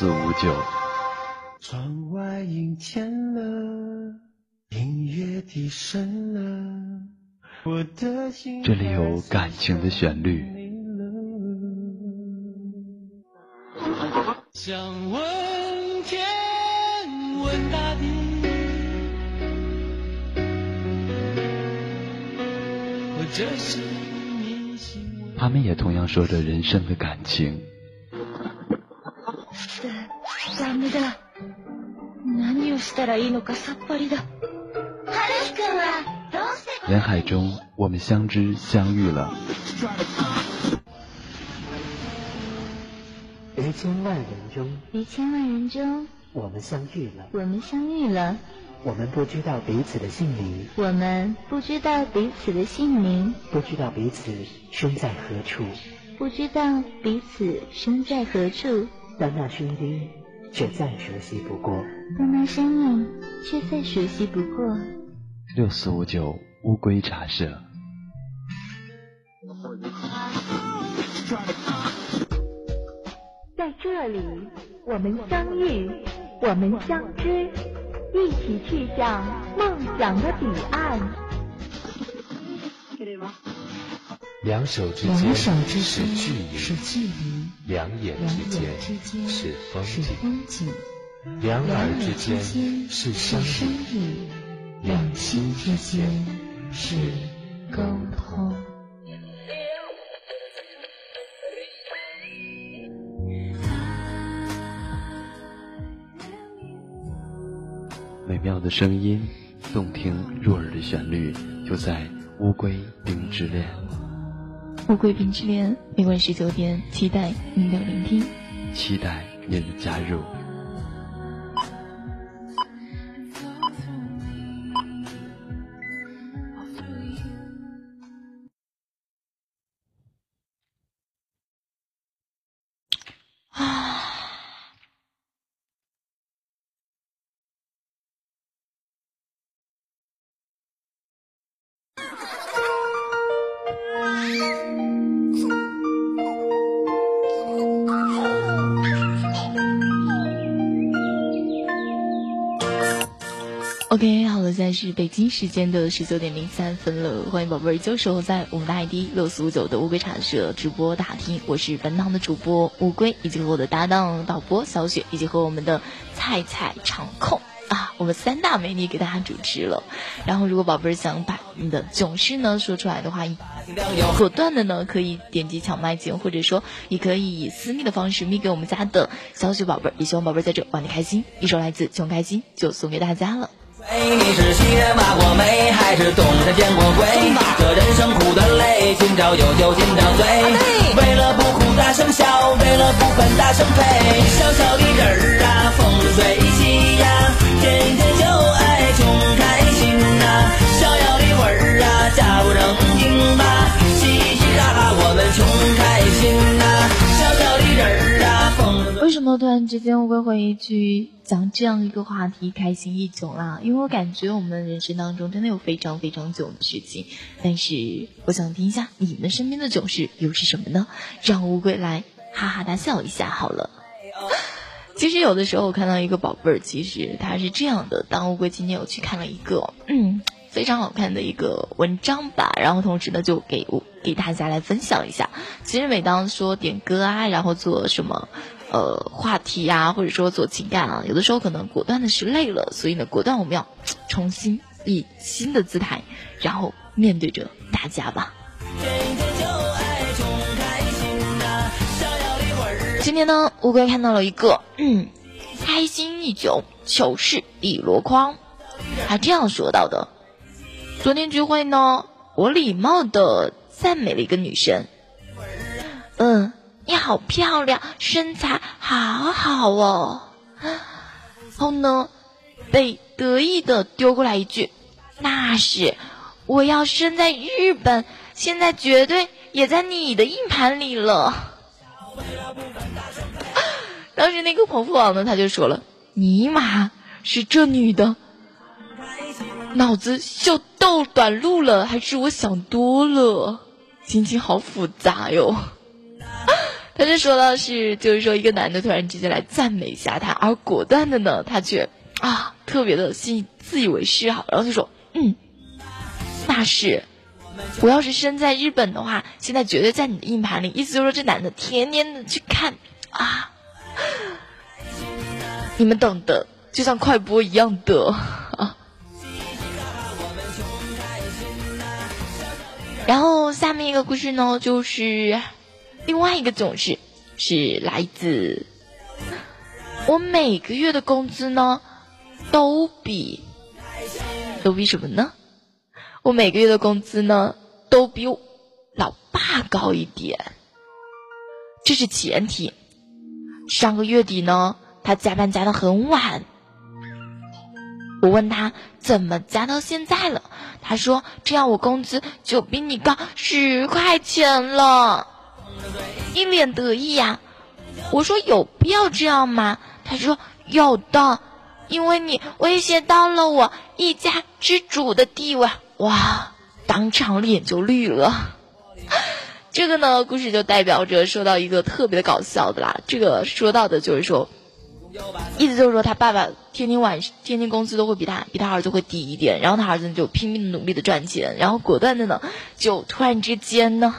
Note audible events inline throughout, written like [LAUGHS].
四五九。窗外阴天了，音乐低声了，我的心这里有感情的旋律。想问天，问大地，我这是。他们也同样说着人生的感情。ダメだ。何をしたらいいのかさっぱりだ。春樹くんはどうして人海中，我们相知相遇了。于千万人中，于千万人中，我们相遇了。我们相遇了。我们不知道彼此的姓名，我们不知道彼此的姓名，不知道彼此身在何处，不知道彼此身在何处， 但那声音却再熟悉不过。但那声音却再熟悉不过。六四五九乌龟茶社。在这里，我们相遇，我们相知，一起去向梦想的彼岸。两手之间两手之是间距离，是距离，两眼之间是风景，风景，两两耳耳之间间是是声音，两心之间是沟通。美妙的声音，动听入耳的旋律，就在乌龟冰之恋。富贵冰之恋，每晚十九点，期待您的聆听。期待您的加入。时间的十九点零三分了，欢迎宝贝儿就守候在我们的 ID 六四五九的乌龟茶社直播大厅，我是本档的主播乌龟，以及和我的搭档导播小雪，以及和我们的菜菜场控啊，我们三大美女给大家主持了。然后，如果宝贝儿想把你的囧事呢说出来的话，果断的呢可以点击抢麦键，或者说也可以以私密的方式密给我们家的小雪宝贝儿，也希望宝贝儿在这玩的开心。一首来自穷开心就送给大家了。你是西人挖过煤，还是东山见过鬼？这人生苦短累，今朝有酒今朝醉。为了不哭大声笑，为了不烦大声呸。小小的人儿啊，风水起呀，天天就爱穷开心呐。逍遥的魂儿啊，假不正经吧，嘻嘻哈哈我们穷开心呐。小小的人儿。为什么突然之间乌龟会去讲这样一个话题，开心一囧啦？因为我感觉我们人生当中真的有非常非常囧的事情，但是我想听一下你们身边的囧事又是什么呢？让乌龟来哈哈大笑一下好了。其实有的时候我看到一个宝贝儿，其实他是这样的。当乌龟今天有去看了一个嗯非常好看的一个文章吧，然后同时呢就给我给大家来分享一下。其实每当说点歌啊，然后做什么呃话题啊，或者说做情感啊，有的时候可能果断的是累了，所以呢果断我们要重新以新的姿态，然后面对着大家吧。今天呢，乌龟看到了一个嗯，开心一囧糗事一箩筐，他这样说到的：昨天聚会呢，我礼貌的赞美了一个女生，嗯，你好漂亮，身材好好哦。然后呢，被得意的丢过来一句：“那是，我要生在日本，现在绝对也在你的硬盘里了。[LAUGHS] ”当时那个彭父王呢，他就说了：“尼玛，是这女的，脑子秀逗短路了，还是我想多了？心情好复杂哟。”他就说到是，就是说一个男的突然之间来赞美一下他，而果断的呢，他却啊特别的心自以为是哈，然后就说嗯，那是，我要是身在日本的话，现在绝对在你的硬盘里。意思就是说这男的天天的去看啊，你们懂的，就像快播一样的。[LAUGHS] 然后下面一个故事呢，就是另外一个囧事，是来自我每个月的工资呢，都比都比什么呢？我每个月的工资呢，都比老爸高一点，这是前提。上个月底呢，他加班加的很晚。我问他怎么加到现在了，他说这样我工资就比你高十块钱了，一脸得意呀。我说有必要这样吗？他说有的，因为你威胁到了我一家之主的地位。哇，当场脸就绿了。[LAUGHS] 这个呢，故事就代表着说到一个特别的搞笑的啦。这个说到的就是说。意思就是说，他爸爸天天晚天天工资都会比他比他儿子会低一点，然后他儿子就拼命努力的赚钱，然后果断的呢，就突然之间呢，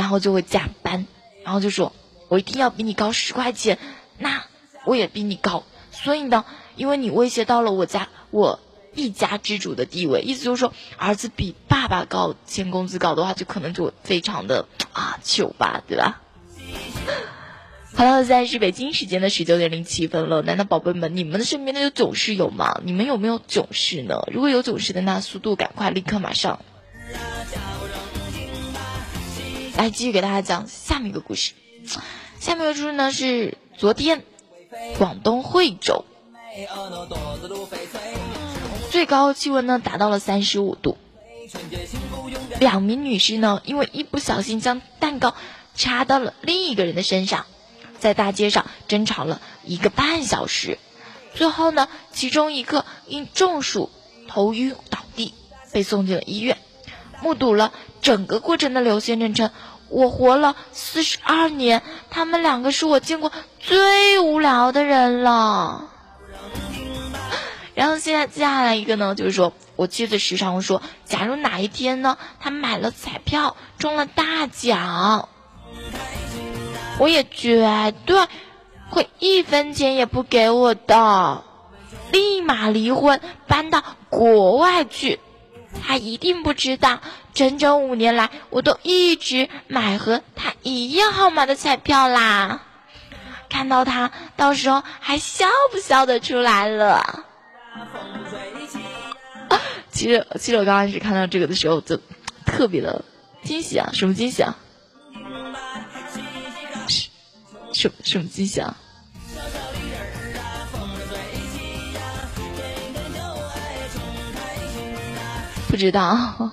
然后就会加班，然后就说，我一定要比你高十块钱，那我也比你高，所以呢，因为你威胁到了我家我一家之主的地位，意思就是说，儿子比爸爸高钱工资高的话，就可能就非常的 [TSK] 啊糗吧，对吧？[LAUGHS] 好了，现在是北京时间的十九点零七分了。难道宝贝们，你们的身边的有囧事有吗？你们有没有囧事呢？如果有囧事的，那速度赶快，立刻马上。来，继续给大家讲下面一个故事。下面一个故事呢是昨天，广东惠州，最高气温呢达到了三十五度。两名女士呢，因为一不小心将蛋糕插到了另一个人的身上。在大街上争吵了一个半小时，最后呢，其中一个因中暑头晕倒地，被送进了医院。目睹了整个过程的刘先生称：“我活了四十二年，他们两个是我见过最无聊的人了。”然后现在接下来一个呢，就是说我妻子时常说，假如哪一天呢，他买了彩票中了大奖。我也绝对会一分钱也不给我的，立马离婚，搬到国外去。他一定不知道，整整五年来，我都一直买和他一样号码的彩票啦。看到他，到时候还笑不笑得出来了？[LAUGHS] 其实，其实我刚开始看到这个的时候，就特别的惊喜啊！什么惊喜啊？什什么惊喜啊？不知道。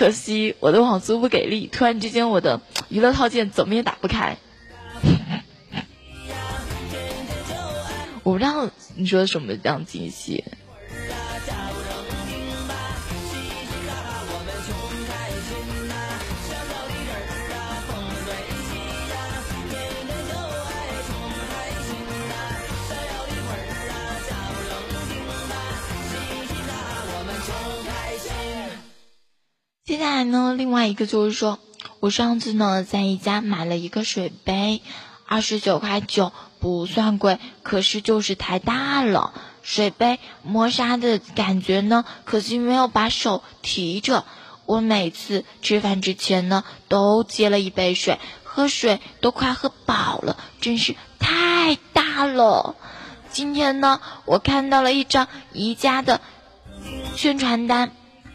可惜我的网速不给力，突然之间我的娱乐套件怎么也打不开。[LAUGHS] 我不知道你说什么样惊喜。接下来呢，另外一个就是说，我上次呢在一家买了一个水杯，二十九块九，不算贵，可是就是太大了，水杯磨砂的感觉呢，可惜没有把手提着。我每次吃饭之前呢，都接了一杯水，喝水都快喝饱了，真是太大了。今天呢，我看到了一张宜家的宣传单。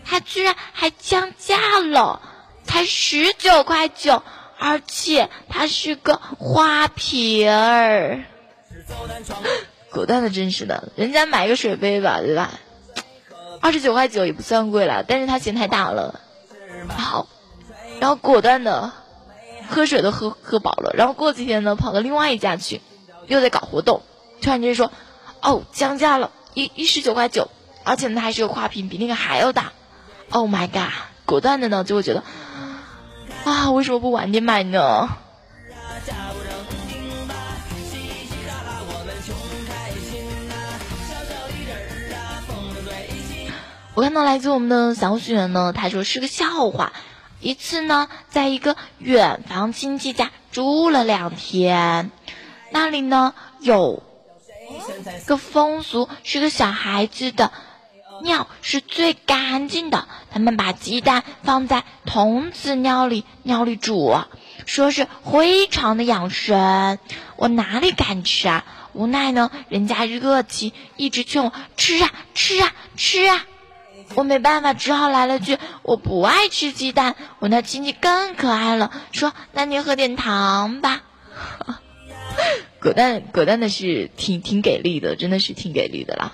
它居然还降价了，才十九块九，而且它是个花瓶儿。果断 [GASPS] 的，真是的，人家买个水杯吧，对吧？二十九块九也不算贵了，但是他嫌太大了。好，然后果断的，喝水都喝喝饱了，然后过几天呢，跑到另外一家去，又在搞活动，突然间说，哦，降价了，一一十九块九，而且呢，还是个花瓶，比那个还要大。Oh my god！果断的呢，就会觉得啊，为什么不晚点买呢？我看到来自我们的小雪呢，他说是个笑话。一次呢，在一个远房亲戚家住了两天，那里呢有个风俗，是个小孩子的尿是最干净的。他们把鸡蛋放在童子尿里，尿里煮，说是非常的养生。我哪里敢吃啊？无奈呢，人家热情，一直劝我吃啊，吃啊，吃啊。我没办法，只好来了句：“我不爱吃鸡蛋。”我那亲戚更可爱了，说：“那你喝点糖吧。[LAUGHS] ”果断果断的是挺挺给力的，真的是挺给力的啦。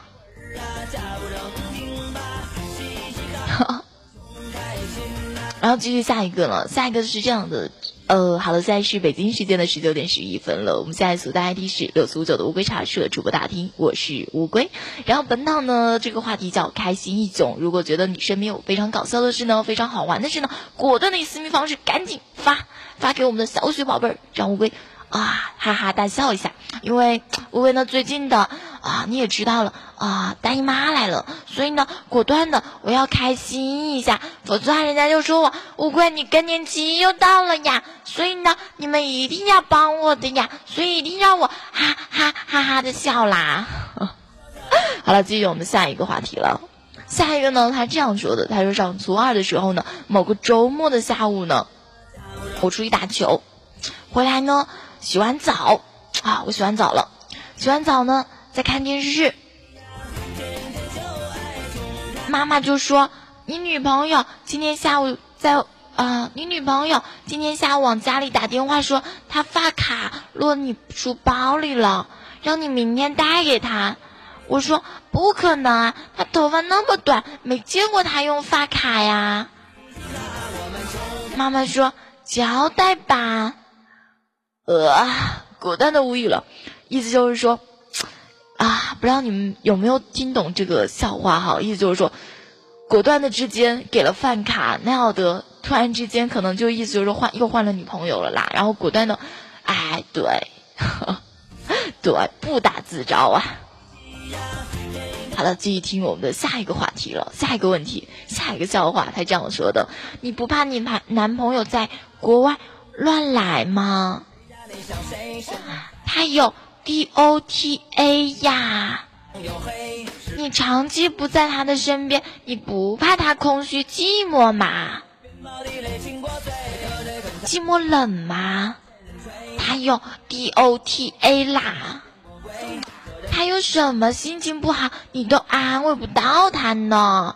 然后继续下一个了，下一个是这样的。呃，好了，现在是北京时间的十九点十一分了。我们现在所在 ID 是六四五九的乌龟茶社主播大厅，我是乌龟。然后本档呢，这个话题叫开心一囧。如果觉得你身边有非常搞笑的事呢，非常好玩的事呢，果断的以私密方式赶紧发发给我们的小雪宝贝儿，让乌龟。啊，哈哈大笑一下，因为乌龟呢最近的啊你也知道了啊大姨妈来了，所以呢果断的我要开心一下，否则人家就说我乌龟你更年期又到了呀，所以呢你们一定要帮我的呀，所以一定让我哈哈哈哈的笑啦。[LAUGHS] 好了，继续我们下一个话题了，下一个呢他这样说的，他说上初二的时候呢，某个周末的下午呢，我出去打球，回来呢。洗完澡啊，我洗完澡了。洗完澡呢，在看电视。妈妈就说：“你女朋友今天下午在啊，你女朋友今天下午往家里打电话说，她发卡落你书包里了，让你明天带给她。”我说：“不可能啊，她头发那么短，没见过她用发卡呀。”妈妈说：“交代吧。”呃，果断的无语了，意思就是说，啊，不知道你们有没有听懂这个笑话哈？意思就是说，果断的之间给了饭卡，那要得突然之间可能就意思就是换又换了女朋友了啦。然后果断的，哎，对，[LAUGHS] 对，不打自招啊。好了，继续听我们的下一个话题了，下一个问题，下一个笑话，他这样说的：你不怕你男男朋友在国外乱来吗？他有 DOTA 呀，你长期不在他的身边，你不怕他空虚寂寞吗？寂寞冷吗？他有 DOTA 啦，他有什么心情不好，你都安慰不到他呢？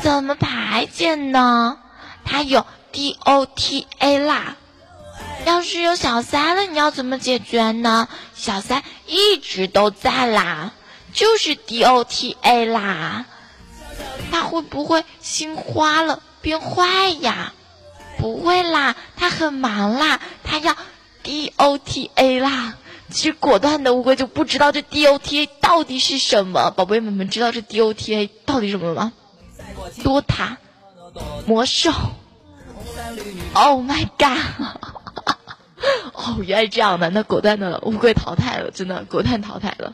怎么排解呢？他有 DOTA 啦。要是有小三了，你要怎么解决呢？小三一直都在啦，就是 DOTA 啦。他会不会心花了变坏呀？不会啦，他很忙啦，他要 DOTA 啦。其实果断的乌龟就不知道这 DOTA 到底是什么。宝贝们们知道这 DOTA 到底什么吗？多塔魔兽。Oh my god！[LAUGHS] 哦，原来这样的，那果断的乌龟淘汰了，真的果断淘汰了。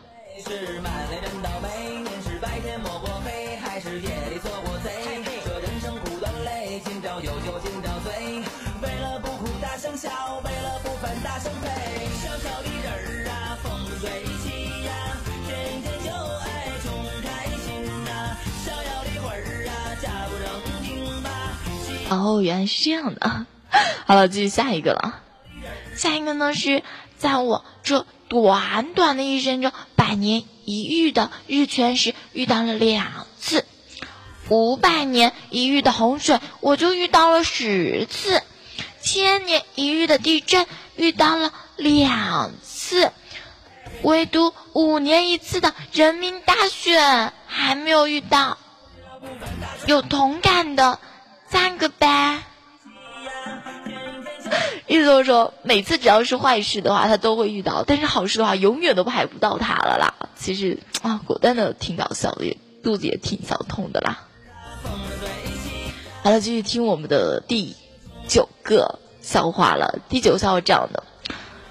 哦，原来是这样的。[LAUGHS] 好了，继续下一个了。下一个呢，是在我这短短的一生中，百年一遇的日全食遇到了两次，五百年一遇的洪水我就遇到了十次，千年一遇的地震遇到了两次，唯独五年一次的人民大选还没有遇到。有同感的，赞个呗。[LAUGHS] 意思就是说，每次只要是坏事的话，他都会遇到；但是好事的话，永远都排不到他了啦。其实啊，果断的挺搞笑的，也肚子也挺小痛的啦。好了，继续听我们的第九个笑话了。第九笑话这样的：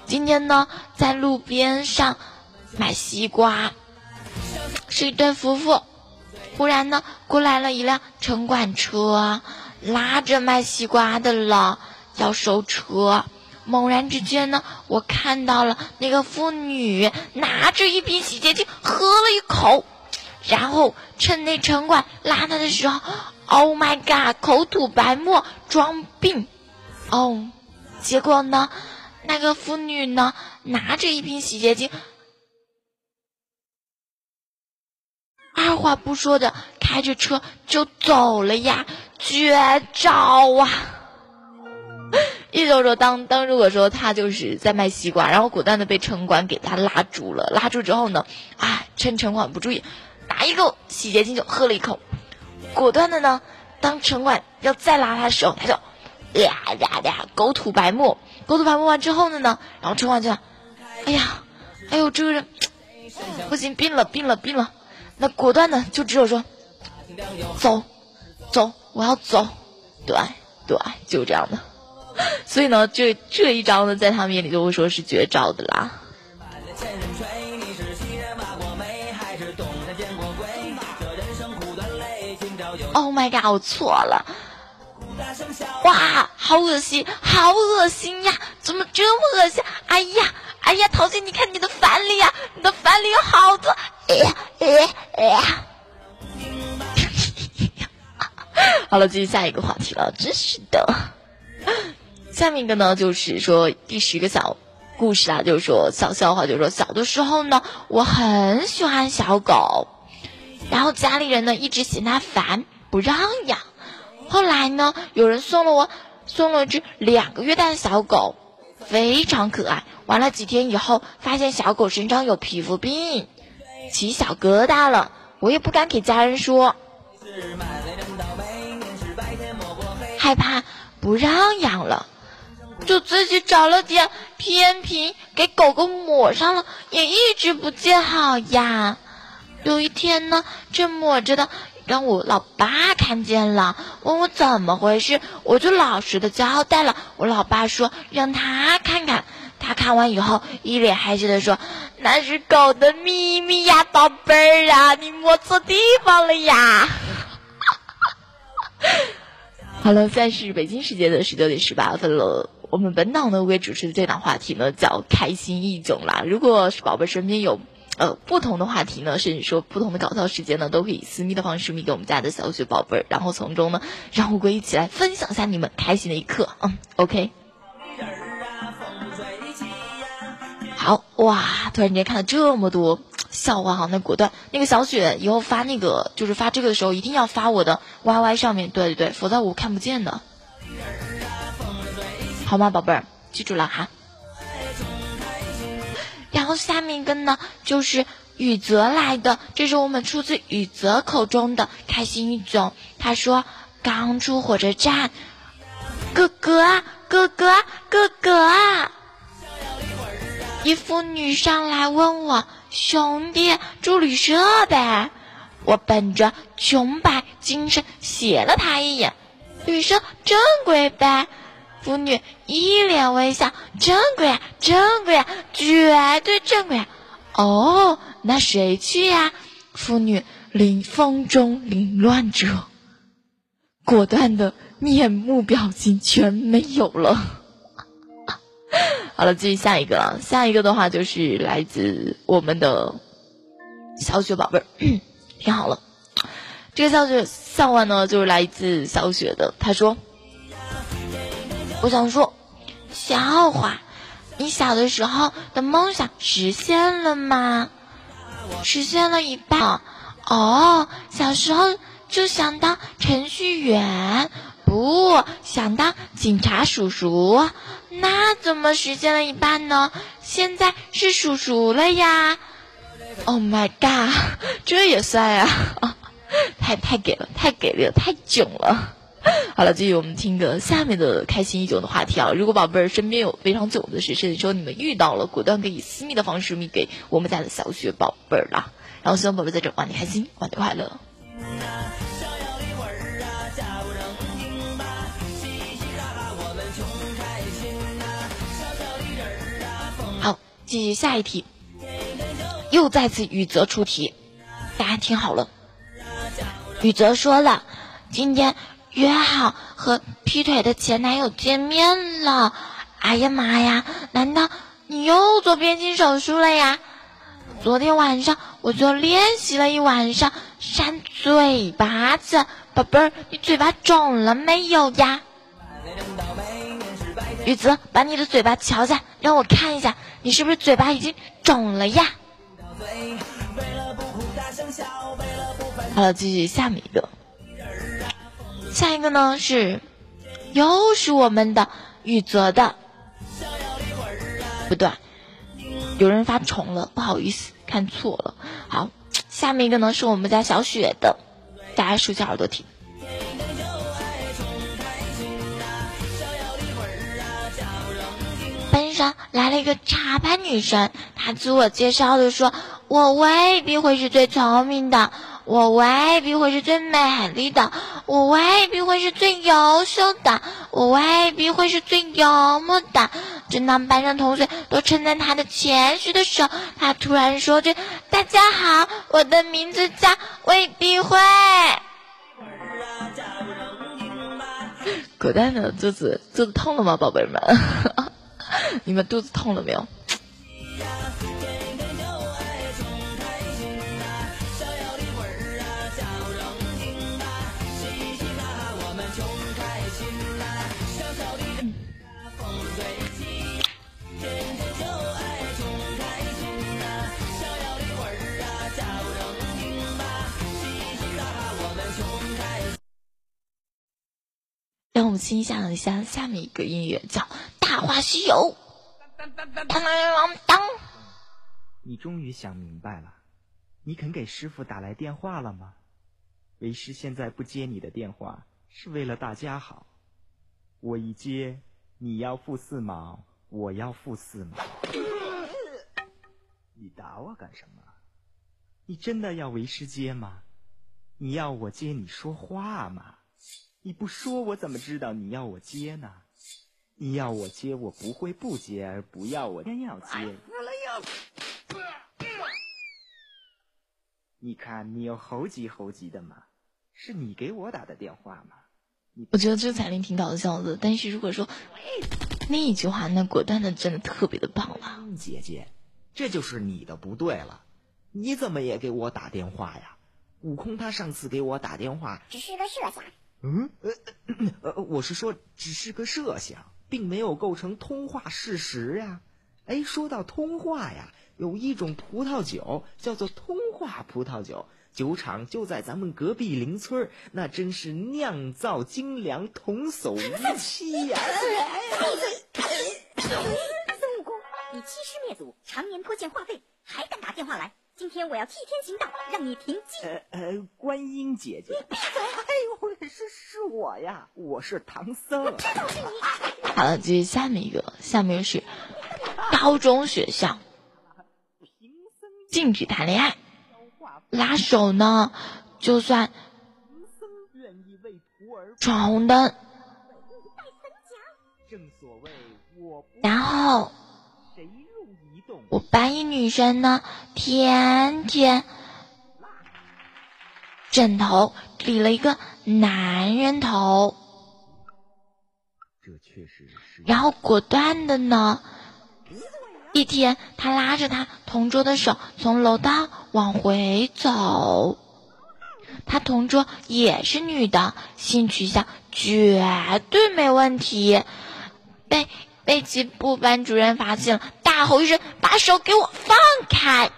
今天呢，在路边上买西瓜，是一对夫妇。忽然呢，过来了一辆城管车，拉着卖西瓜的了要收车。猛然之间呢，我看到了那个妇女拿着一瓶洗洁精喝了一口，然后趁那城管拉他的时候，Oh my god，口吐白沫装病。哦，结果呢，那个妇女呢拿着一瓶洗洁精，二话不说的开着车就走了呀，绝招啊！[LAUGHS] 一手说，当当如果说他就是在卖西瓜，然后果断的被城管给他拉住了，拉住之后呢，啊，趁城管不注意，拿一个洗洁精就喝了一口，果断的呢，当城管要再拉他的时候，他就呀呀呀，狗吐白沫，狗吐白沫完之后呢，然后城管就，哎呀，哎呦这个人不行，病了病了病了，那果断的就只有说，走，走，我要走，对对，就这样的。[LAUGHS] 所以呢，这这一招呢，在他们眼里就会说是绝招的啦。Oh my god，我错了！哇，好恶心，好恶心呀！怎么这么恶心？哎呀，哎呀，桃姐，你看你的饭里呀，你的饭里有好多。哎呀，哎呀，哎呀！[LAUGHS] 好了，继续下一个话题了，真是的。下面一个呢，就是说第十个小故事啊，就是说小笑话，就是说小的时候呢，我很喜欢小狗，然后家里人呢一直嫌它烦，不让养。后来呢，有人送了我送了只两个月大的小狗，非常可爱。玩了几天以后，发现小狗身上有皮肤病，起小疙瘩了，我也不敢给家人说，害怕不让养了。就自己找了点偏平给狗狗抹上了，也一直不见好呀。有一天呢，正抹着的，让我老爸看见了，问我怎么回事，我就老实的交代了。我老爸说让他看看，他看完以后一脸害羞的说：“那是狗的秘密呀，宝贝儿啊，你摸错地方了呀。[LAUGHS] ”好了，现在是北京时间的十九点十八分了。我们本档呢为主持的这档话题呢叫开心一种啦。如果是宝贝身边有呃不同的话题呢，甚至说不同的搞笑时间呢，都可以私密的方式密给我们家的小雪宝贝儿，然后从中呢让乌龟一起来分享一下你们开心的一刻。[LAUGHS] 嗯，OK。好哇，突然间看到这么多笑话哈，那果断那个小雪以后发那个就是发这个的时候，一定要发我的 YY 上面，对对对，否则我看不见的。好吗，宝贝儿，记住了哈。然后下面一个呢，就是雨泽来的，这是我们出自雨泽口中的开心一种。他说：“刚出火车站，哥哥啊，哥哥，哥哥啊！”一妇女上来问我：“兄弟，住旅社呗？”我本着穷摆精神斜了他一眼：“旅社正规呗。”妇女一脸微笑，正规啊，正规啊，绝对正规啊！哦，那谁去呀？妇女凌风中凌乱者，果断的面目表情全没有了。好了，继续下一个了，下一个的话就是来自我们的小雪宝贝儿，听好了，这个小雪笑话呢，就是来自小雪的，她说。我想说，笑话，你小的时候的梦想实现了吗？实现了一半。哦，小时候就想当程序员，不想当警察叔叔，那怎么实现了一半呢？现在是叔叔了呀！Oh my god，这也算呀？[LAUGHS] 太太给了，太给力了，太囧了。[LAUGHS] 好了，继续我们听个下面的开心已久的话题啊！如果宝贝儿身边有非常久的事，甚至说你们遇到了，果断可以私密的方式密给我们家的小雪宝贝儿啦。然后希望宝贝在这玩的开心，玩的快乐。好，继续下一题，又再次雨泽出题，大家听好了，雨泽说了，今天约好和劈腿的前男友见面了。哎呀妈呀，难道你又做变性手术了呀？昨天晚上我就练习了一晚上扇嘴巴子，宝贝儿，你嘴巴肿了没有呀？雨泽，把你的嘴巴瞧下，让我看一下，你是不是嘴巴已经肿了呀？好了，继续下面一个，下一个呢是，又是我们的雨泽的，不对，有人发重了，不好意思，看错了。好，下面一个呢是我们家小雪的，大家竖起耳朵听。班上来了一个插班女生，她自我介绍的说：“我未必会是最聪明的，我未必会是最美丽的，我未必会是最优秀的，我未必会是最幽默的。”正当班上同学都称赞他的谦虚的时候，他突然说句：“大家好，我的名字叫未必会。”狗蛋的肚子肚子痛了吗，宝贝们？[LAUGHS] 你们肚子痛了没有？让我们欣赏一下下面一个音乐，叫《大话西游》。当当当当当！你终于想明白了，你肯给师傅打来电话了吗？为师现在不接你的电话，是为了大家好。我一接，你要付四毛，我要付四毛。你打我干什么？你真的要为师接吗？你要我接你说话吗？你不说，我怎么知道你要我接呢？你要我接，我不会不接，而不要我偏要接。你看，你有猴急猴急的吗？是你给我打的电话吗？我觉得这个彩铃挺搞笑的，但是如果说那一句话，那果断的真的特别的棒了。姐姐，这就是你的不对了，你怎么也给我打电话呀？悟空他上次给我打电话，只是个设想。嗯，呃呃，我是说，只是个设想，并没有构成通话事实呀。哎，说到通话呀，有一种葡萄酒叫做通话葡萄酒，酒厂就在咱们隔壁邻村那真是酿造精良，童叟 [LAUGHS] 无欺呀！孙悟空，你欺师灭祖，常年拖欠话费，还敢打电话来？今天我要替天行道，让你平静。呃呃，观音姐姐，你闭嘴！哎呦，是是我呀，我是唐僧。我知道是你。好了，接下面一个，下面是高中学校禁止谈恋爱，拉手呢，就算闯红灯。然后。我班一女生呢，天天枕头理了一个男人头。然后果断的呢，一天他拉着他同桌的手从楼道往回走，他同桌也是女的，性取向绝对没问题，被被其部班主任发现了。大吼一声：“把手给我放开！”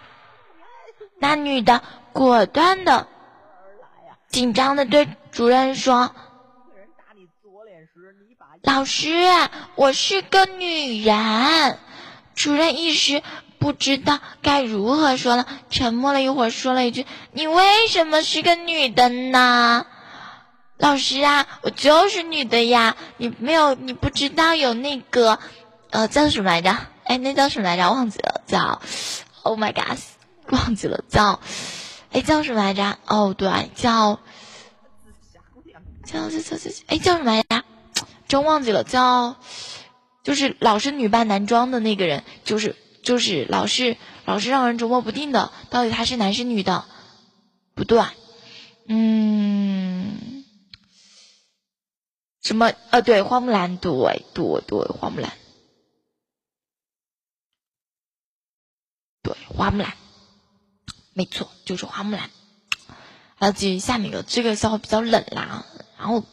那女的果断的、紧张的对主任说：“老师，我是个女人。”主任一时不知道该如何说了，沉默了一会儿，说了一句：“你为什么是个女的呢？”老师啊，我就是女的呀！你没有，你不知道有那个，呃，叫什么来着？哎，那叫什么来着？忘记了，叫 Oh my God，忘记了，叫哎叫什么来着？哦，对，叫叫叫叫叫哎叫什么来着？真忘记了，叫就是老是女扮男装的那个人，就是就是老是老是让人琢磨不定的，到底他是男是女的？不对，嗯，什么？呃，对，花木兰，对对对，花木兰，对，花木兰，没错，就是花木兰。好，继续下面一个，这个笑话比较冷啦。然后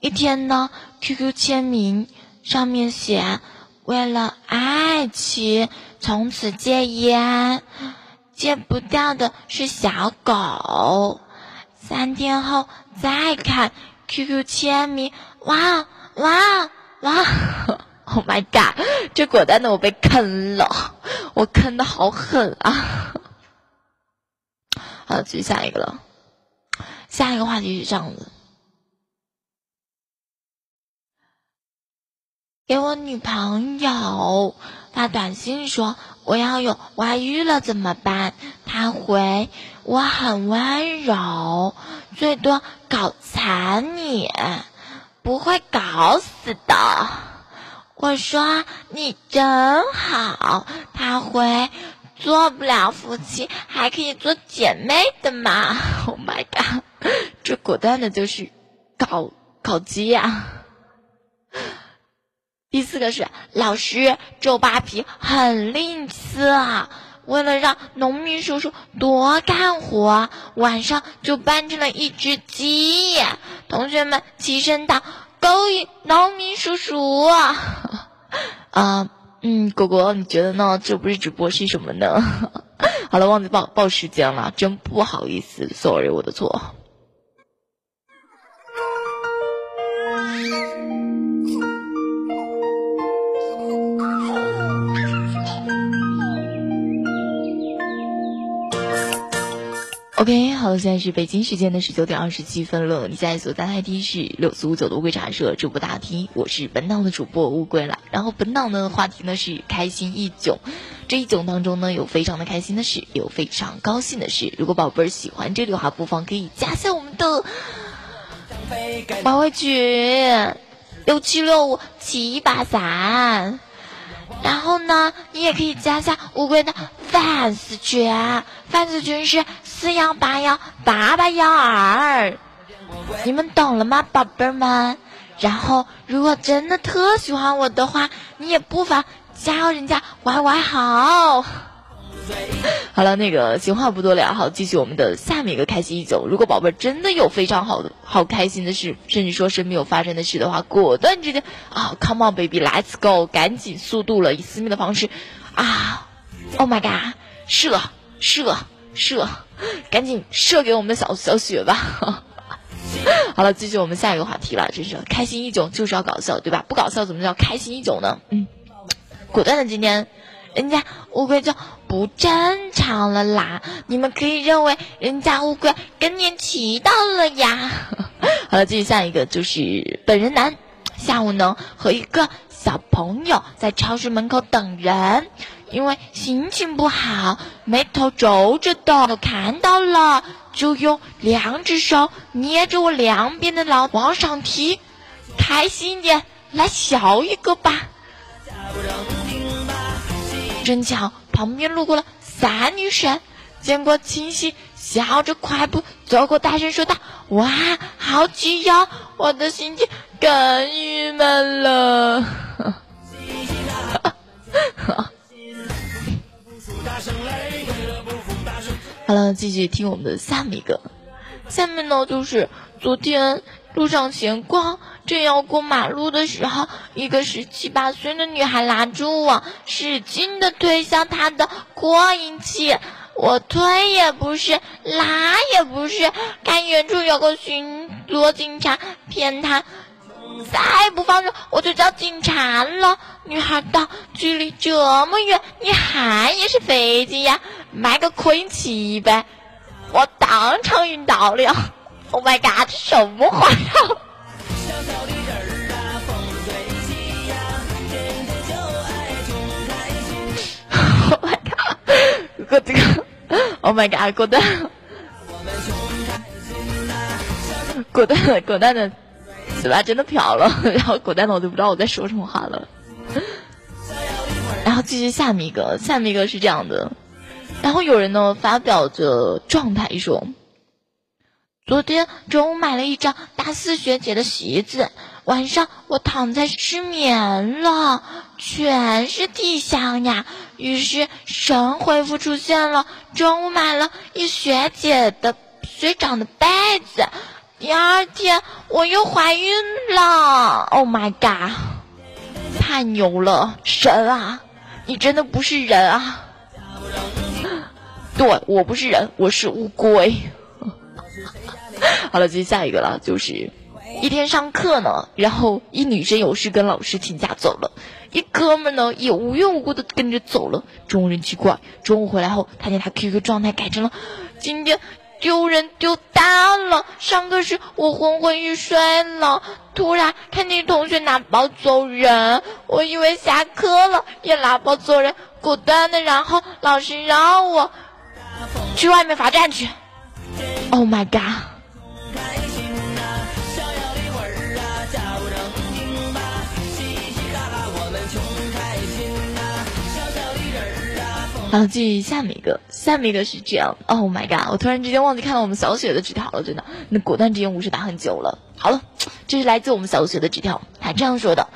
一天呢，QQ 签名上面写：“为了爱情，从此戒烟。”戒不掉的是小狗。三天后再看 QQ 签名，哇哇哇！Oh my god！这果断的我被坑了，我坑的好狠啊！好，继续下一个了。下一个话题是这样子：给我女朋友发短信说我要有外遇了怎么办？他回我很温柔，最多搞残你，不会搞死的。我说你真好，他回做不了夫妻，还可以做姐妹的嘛。[LAUGHS] Oh my god！这果断的就是搞搞基呀！第四个是老师周扒皮很吝啬，为了让农民叔叔多干活，晚上就扮成了一只鸡。同学们齐声道：“勾引农民叔叔！” [LAUGHS] 啊，嗯，果果，你觉得呢？这不是直播是什么呢？[LAUGHS] 好了，忘记报报时间了，真不好意思，sorry，我的错。OK，好了，现在是北京时间的十九点二十七分了。你现在所在的 ID 是六四五九的乌龟茶社主播大厅，我是本档的主播乌龟了。然后本档的话题呢是开心一囧，这一囧当中呢有非常的开心的事，有非常高兴的事。如果宝贝儿喜欢这里的话，不妨可以加下我们的宝贝群六七六五七八三。然后呢，你也可以加下乌龟的 fans 群，fans 群是四幺八幺八八幺二，你们懂了吗，宝贝儿们？然后，如果真的特喜欢我的话，你也不妨加人家 YY 好。[LAUGHS] 好了，那个闲话不多聊，好，继续我们的下面一个开心一九。如果宝贝真的有非常好的、好开心的事，甚至说身边有发生的事的话，果断直接啊，Come on baby，Let's go，赶紧速度了，以私密的方式啊，Oh my god，射射射，[LAUGHS] 赶紧射给我们的小小雪吧。[LAUGHS] 好了，继续我们下一个话题了，真是开心一种就是要搞笑，对吧？不搞笑怎么叫开心一种呢？嗯，果断的今天。人家乌龟就不正常了啦！你们可以认为人家乌龟更年期到了呀。[LAUGHS] 好了，继续下一个就是本人男，下午呢和一个小朋友在超市门口等人，因为心情不好，眉头皱着的，都看到了，就用两只手捏着我两边的脑往上提，开心一点，来笑一个吧。真巧旁边路过了三女神，见过清晰，笑着快步走过，大声说道：“哇，好气呀！”我的心情更郁闷了。[LAUGHS] 好了，继续听我们的下面一个，下面呢就是昨天。路上闲逛，正要过马路的时候，一个十七八岁的女孩拉住我，使劲的推向她的扩音器。我推也不是，拉也不是，看远处有个巡逻警察骗她，再不放手我就叫警察了。女孩道：“距离这么远，你喊也是飞机呀，买个扩音器呗。”我当场晕倒了。Oh my god！这什么话呀？[LAUGHS] Oh my god！哥这个，Oh my god！果断，果断的，果断的，嘴巴真的瓢了。然后果断的，我就不知道我在说什么话了。[LAUGHS] 然后继续下面一个，下面一个是这样的。然后有人呢发表着状态说，昨天中午买了一张大四学姐的席子，晚上我躺在失眠了，全是地香呀。于是神回复出现了，中午买了一学姐的学长的被子，第二天我又怀孕了。Oh my god！太牛了，神啊！你真的不是人啊！[LAUGHS] 对我不是人，我是乌龟。[LAUGHS] 好了，接下一个了，就是一天上课呢，然后一女生有事跟老师请假走了，一哥们呢也无缘无故的跟着走了。众人奇怪，中午回来后，他见他 QQ 状态改成了今天丢人丢大了。上课时我昏昏欲睡了，突然看见同学拿包走人，我以为下课了，也拿包走人，果断的，然后老师让我。去外面罚站去！Oh my god！好，继续下面一个，下面一个是这样。Oh my god！我突然之间忘记看到我们小雪的纸条了，真的。那果断之间无视打很久了。好了，这是来自我们小雪的纸条，她这样说的：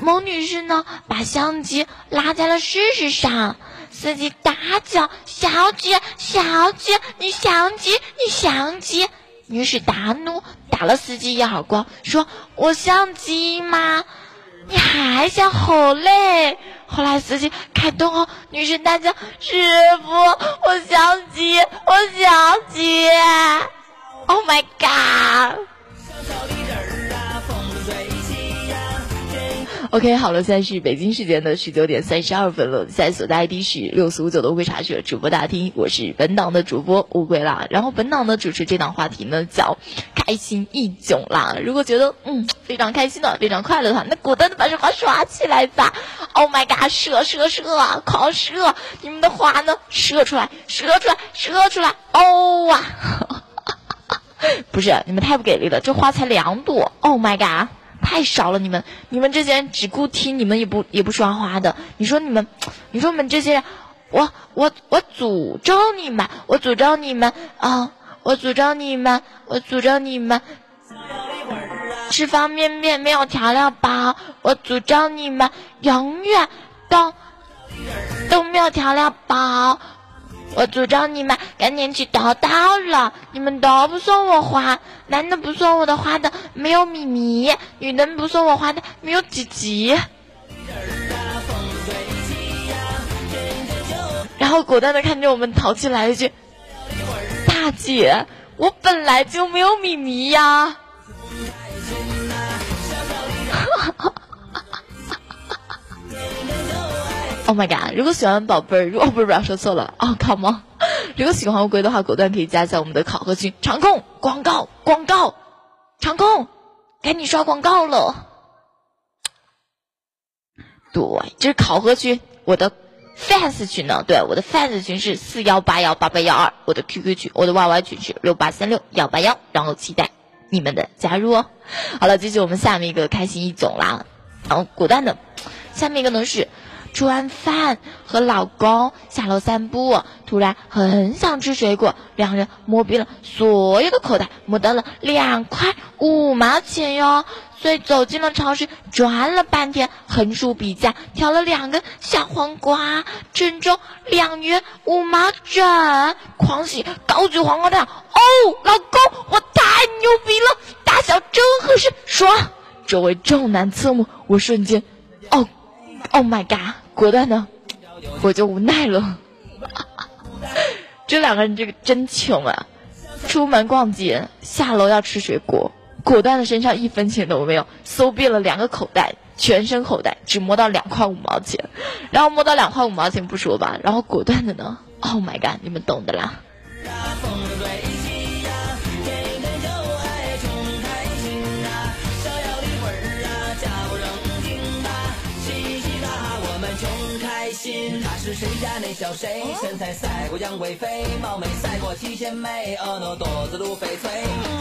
某女士呢，把相机拉在了事实上。司机大叫：“小姐，小姐，你相机，你相机！”女士大怒，打了司机一耳光，说：“我相机吗？你还想吼嘞？”后来司机开灯哦，女神大叫：“师傅，我想起，我想起！”Oh my god！小小的人啊，风 [LAUGHS] OK，好了，现在是北京时间的十九点三十二分了。现在所在 ID 是六四五九的乌龟茶社主播大厅，我是本档的主播乌龟啦。然后本档呢主持这档话题呢叫开心一囧啦。如果觉得嗯非常开心的、非常快乐的话，那果断的把这花刷起来吧。Oh my god，射射射，狂射！你们的花呢？射出来，射出来，射出来！哦啊，[LAUGHS] 不是，你们太不给力了，这花才两朵。Oh my god。太少了，你们，你们这些人只顾听，你们也不也不刷花的。你说你们，你说你们这些人，我我我诅咒你们，我诅咒你们啊！我诅咒你们，我诅咒你们，吃方便面没有调料包，我诅咒你们永远都都没有调料包。我诅咒你们，赶年期都到了，你们都不送我花，男的不送我的花的没有米米，女的不送我花的没有吉吉。然后果断的看着我们淘气来一句：“大姐，我本来就没有米米呀。” Oh my god！如果喜欢宝贝儿，如果不是不要说错了哦，Come on！如果喜欢乌龟的话，果断可以加一下我们的考核群。场控广告广告，场控，赶紧刷广告了。对，这是考核群，我的 fans 群呢？对，我的 fans 群是四幺八幺八八幺二，我的 QQ 群，我的 YY 群是六八三六幺八幺，然后期待你们的加入哦。好了，继续我们下面一个开心一种啦，然后果断的，下面一个呢是。吃完饭和老公下楼散步，突然很想吃水果，两人摸遍了所有的口袋，摸到了两块五毛钱哟。所以走进了超市，转了半天，横竖比价，挑了两根小黄瓜，正中两元五毛整，狂喜，高举黄瓜蛋，哦，老公，我太牛逼了，大小正合适，爽！周围众男侧目，我瞬间，哦，Oh my god！果断的，我就无奈了。[LAUGHS] 这两个人这个真穷啊！出门逛街，下楼要吃水果，果断的身上一分钱都没有，搜遍了两个口袋，全身口袋只摸到两块五毛钱，然后摸到两块五毛钱不说吧，然后果断的呢，Oh my god，你们懂的啦。他是谁家那小谁？身材赛过杨贵妃，貌美赛过七仙妹，婀娜多姿如翡翠。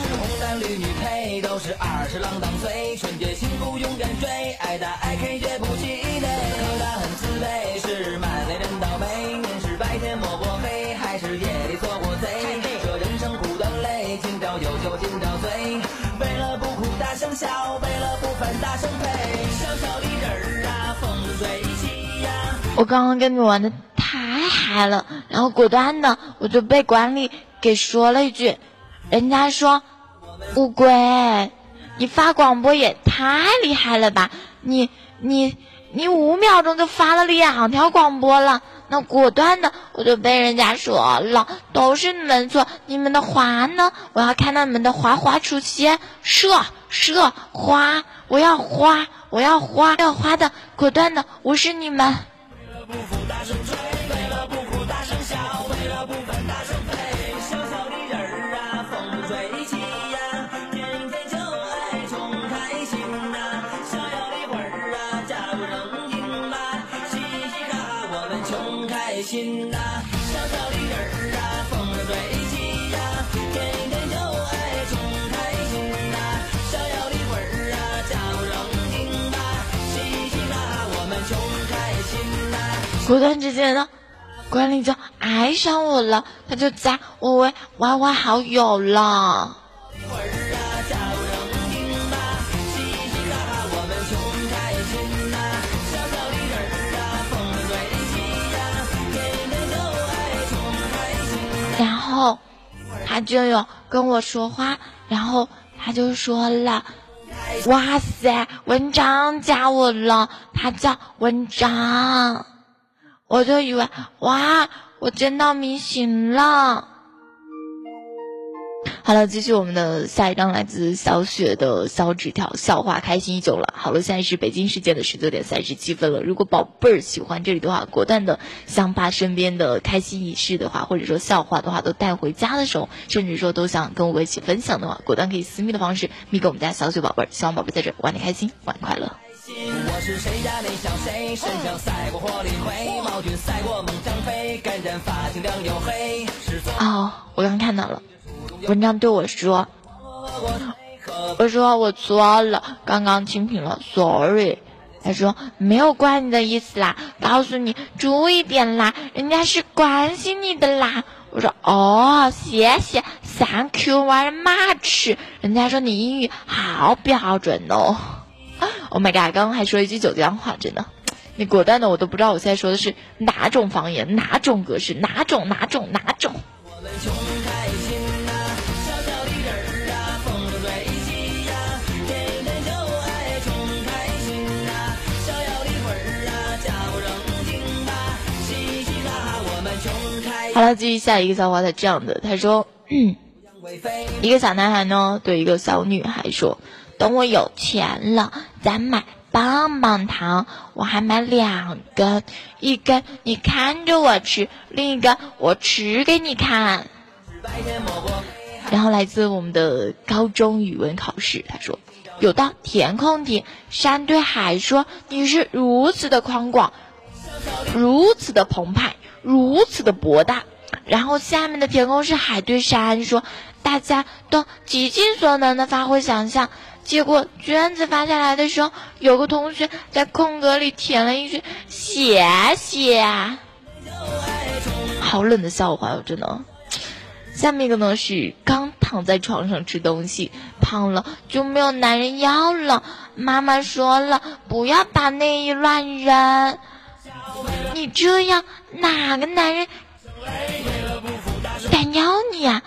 是红男绿女配，都是二十郎当岁。纯洁幸福勇敢追，爱打爱 K 绝不气馁。可他很自。卑，是满脸人倒霉。您是白天摸过黑，还是夜里做过贼？这人生苦短累，今朝有酒今朝醉。为了不哭大声笑，为了不烦大声呸。小小的。我刚刚跟你玩的太嗨了，然后果断的我就被管理给说了一句，人家说乌龟，你发广播也太厉害了吧，你你你五秒钟就发了两条广播了。那果断的我就被人家说了，都是你们错，你们的花呢？我要看到你们的花花出现，射射花，我要花，我要花，要花的，果断的，我是你们。不服大声吹，为了不哭大声笑，为了不烦大声飞。小小的人儿啊，风吹起呀，天天就爱穷开心呐。逍遥的魂儿啊，叫声听吧，嘻嘻哈哈我们穷开心呐。小小的果断之间呢，管理就爱上我了，他就加我为 YY 好友了。然后他就有跟我说话，然后他就说了：“哇塞，文章加我了，他叫文章。”我就以为哇，我见到明星了。好了，继续我们的下一张来自小雪的小纸条，笑话开心已久了。好了，现在是北京时间的十九点三十七分了。如果宝贝儿喜欢这里的话，果断的想把身边的开心仪式的话，或者说笑话的话都带回家的时候，甚至说都想跟我一起分享的话，果断可以私密的方式密给我们家小雪宝贝儿。希望宝贝在这玩的开心，玩快乐。我是谁家那小谁，身上赛过火力灰，毛俊赛过猛张飞，感染发型亮又黑。哦，我刚看到了，文章对我说，我说我错了，刚刚清屏了，sorry。他说没有怪你的意思啦，告诉你注意点啦，人家是关心你的啦。我说哦，谢谢，thank you very much。人家说你英语好标准哦。Oh my god！刚刚还说了一句九江话，真的，你果断的我都不知道我现在说的是哪种方言、哪种格式、哪种哪种哪种。我们穷开心呐，小小的人儿啊，风吹起呀，天天就爱宠开心呐。逍遥的魂儿啊，叫声听吧，嘻嘻哈哈我们穷开心。好了，继续下一个笑话，他这样的，他说，嗯，[CLEARS THROAT] 一个小男孩呢对一个小女孩说，等我有钱了，咱买棒棒糖，我还买两根，一根你看着我吃，另一根我吃给你看。然后来自我们的高中语文考试，他说有道填空题，山对海说你是如此的宽广，如此的澎湃，如此的博大。然后下面的填空是海对山说，大家都极尽所能的发挥想象。结果卷子发下来的时候，有个同学在空格里填了一句“谢谢”，好冷的笑话哟，真的。下面一个呢是刚躺在床上吃东西，胖了就没有男人要了。妈妈说了，不要把内衣乱扔，你这样哪个男人敢要你呀、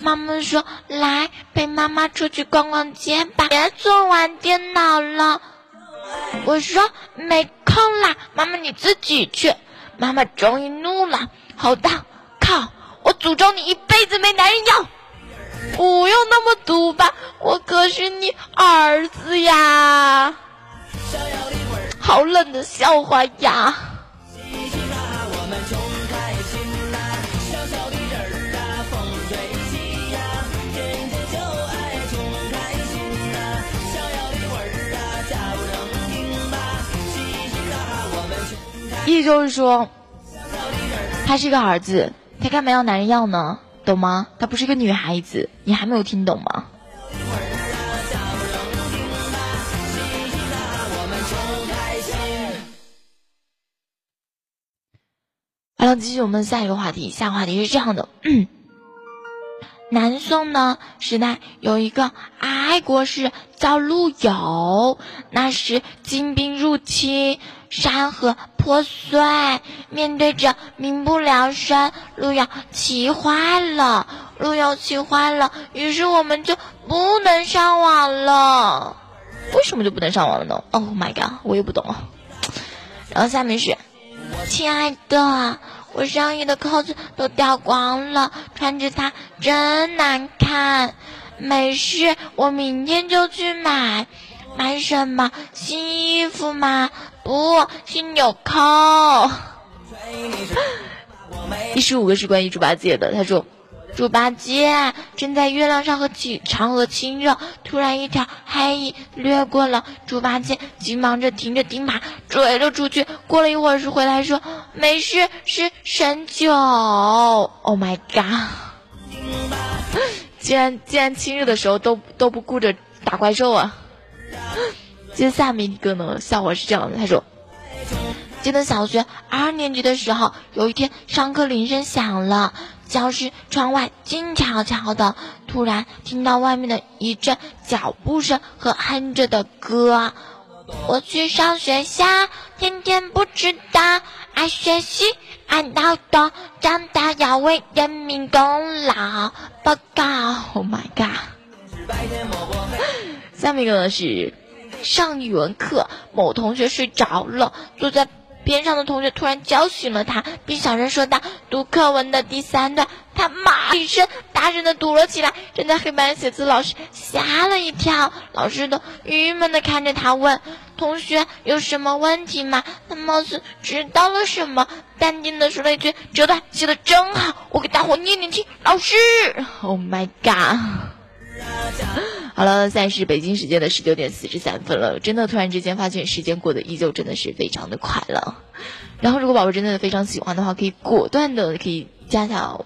妈妈说：“来陪妈妈出去逛逛街吧，别总玩电脑了。”我说：“没空啦，妈妈你自己去。”妈妈终于怒了，吼道：“靠！我诅咒你一辈子没男人要！不用那么毒吧，我可是你儿子呀！”好冷的笑话呀！意思就是说，他是个儿子，他干嘛要男人要呢？懂吗？他不是一个女孩子，你还没有听懂吗？好了继续我们下一个话题，下个话题是这样的。[CLEARS THROAT] 南宋呢时代有一个爱国士叫陆游，那时金兵入侵，山河破碎，面对着民不聊生，陆遥气坏了，陆遥气坏了，于是我们就不能上网了。为什么就不能上网了呢？Oh my god，我又不懂了。然后下面是，亲爱的。我上衣的扣子都掉光了，穿着它真难看。没事，我明天就去买。买什么？新衣服吗？不，新纽扣。[LAUGHS] 第十五个是关于猪八戒的，他说。猪八戒正在月亮上和青嫦娥亲热，突然一条黑影掠过了，猪八戒急忙着停着钉耙追了出去。过了一会儿是回来说没事，是神九。Oh my god！竟然竟然亲热的时候都都不顾着打怪兽啊！[LAUGHS] 接下面一个呢，笑话是这样的，他说。记得小学二年级的时候，有一天上课铃声响了，教室窗外静悄悄的，突然听到外面的一阵脚步声和哼着的歌。我去上学校，天天不迟到，爱学习，爱劳动，长大要为人民功劳。报告，Oh my god！下面一个呢是上语文课，某同学睡着了，坐在。边上的同学突然叫醒了他，并小声说道：“读课文的第三段。”他妈一声大声的读了起来。正在黑板写字老师吓了一跳，老师都郁闷的看着他问：“同学有什么问题吗？”他貌似知道了什么，淡定的说了一句：“这段写的真好，我给大伙念念听。”老师，Oh my god！好了，现在是北京时间的十九点四十三分了。真的，突然之间发现时间过得依旧真的是非常的快了。然后，如果宝贝真的非常喜欢的话，可以果断的可以加下